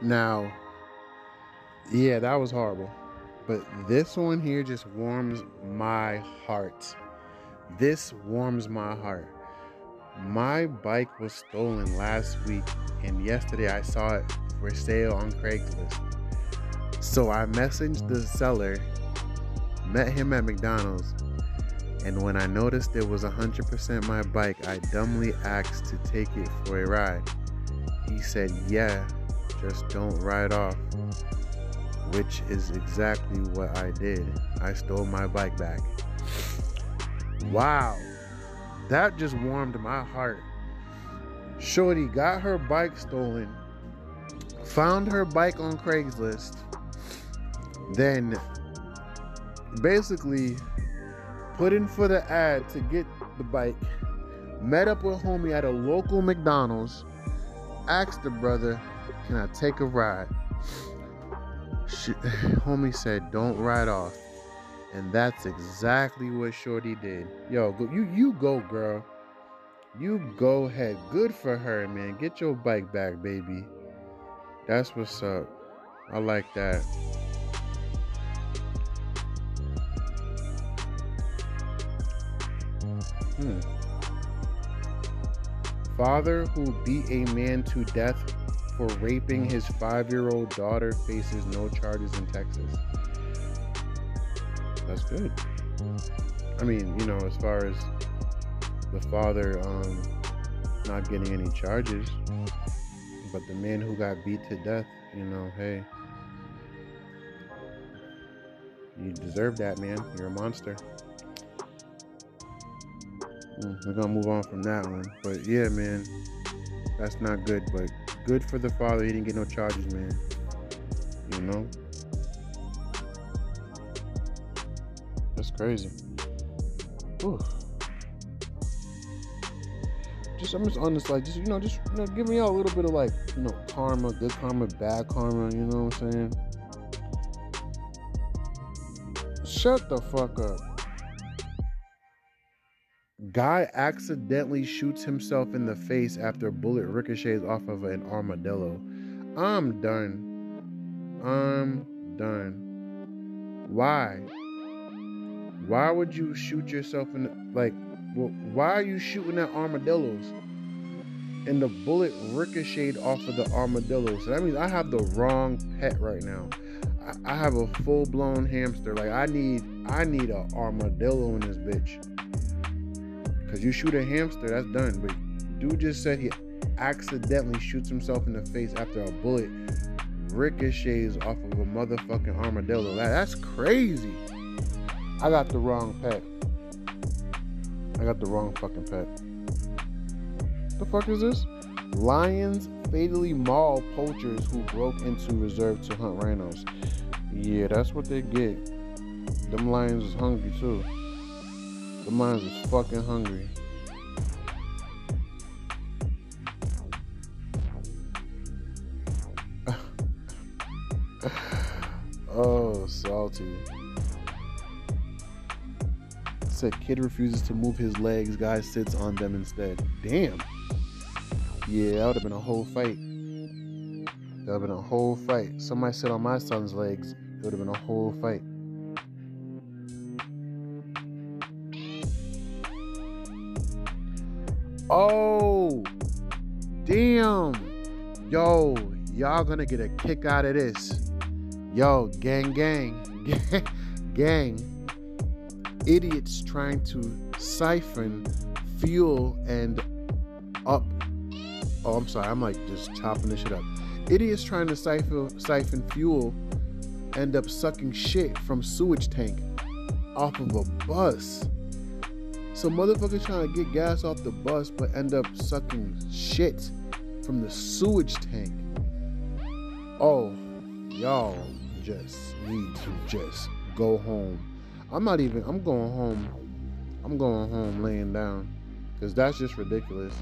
Now, yeah, that was horrible. But this one here just warms my heart. This warms my heart. My bike was stolen last week, and yesterday I saw it for sale on Craigslist. So I messaged the seller, met him at McDonald's, and when I noticed it was 100% my bike, I dumbly asked to take it for a ride. He said, Yeah, just don't ride off. Which is exactly what I did. I stole my bike back. Wow. That just warmed my heart. Shorty got her bike stolen, found her bike on Craigslist, then basically put in for the ad to get the bike, met up with homie at a local McDonald's, asked the brother, Can I take a ride? She, homie said, Don't ride off. And that's exactly what Shorty did. Yo, go, you you go, girl. You go ahead. Good for her, man. Get your bike back, baby. That's what's up. I like that. Hmm. Father who beat a man to death for raping his five year old daughter faces no charges in Texas. That's good. I mean, you know, as far as the father um, not getting any charges, but the man who got beat to death, you know, hey, you deserve that, man. You're a monster. Mm, we're gonna move on from that one, but yeah, man, that's not good. But good for the father. He didn't get no charges, man. You know, that's crazy. Just I'm just honest, like just you know, just you know, give me out a little bit of like you know karma, good karma, bad karma. You know what I'm saying? Shut the fuck up. Guy accidentally shoots himself in the face after a bullet ricochets off of an armadillo. I'm done. I'm done. Why? Why would you shoot yourself in the, like? Well, why are you shooting at armadillos? And the bullet ricocheted off of the armadillo. So that means I have the wrong pet right now. I, I have a full blown hamster. Like I need, I need a armadillo in this bitch. Cause you shoot a hamster, that's done. But dude just said he accidentally shoots himself in the face after a bullet ricochets off of a motherfucking armadillo. That, that's crazy. I got the wrong pet. I got the wrong fucking pet. The fuck is this? Lions fatally maul poachers who broke into reserve to hunt rhinos. Yeah, that's what they get. Them lions is hungry too. The lions is fucking hungry. oh, salty. Said kid refuses to move his legs, guy sits on them instead. Damn. Yeah, that would have been a whole fight. That would have been a whole fight. Somebody sit on my son's legs, it would have been a whole fight. Oh, damn. Yo, y'all gonna get a kick out of this. Yo, gang, gang, gang. Idiots trying to siphon fuel and up. Oh, I'm sorry. I'm like just chopping this shit up. Idiots trying to siphon siphon fuel end up sucking shit from sewage tank off of a bus. So motherfuckers trying to get gas off the bus but end up sucking shit from the sewage tank. Oh, y'all just need to just go home. I'm not even I'm going home. I'm going home laying down. Cause that's just ridiculous.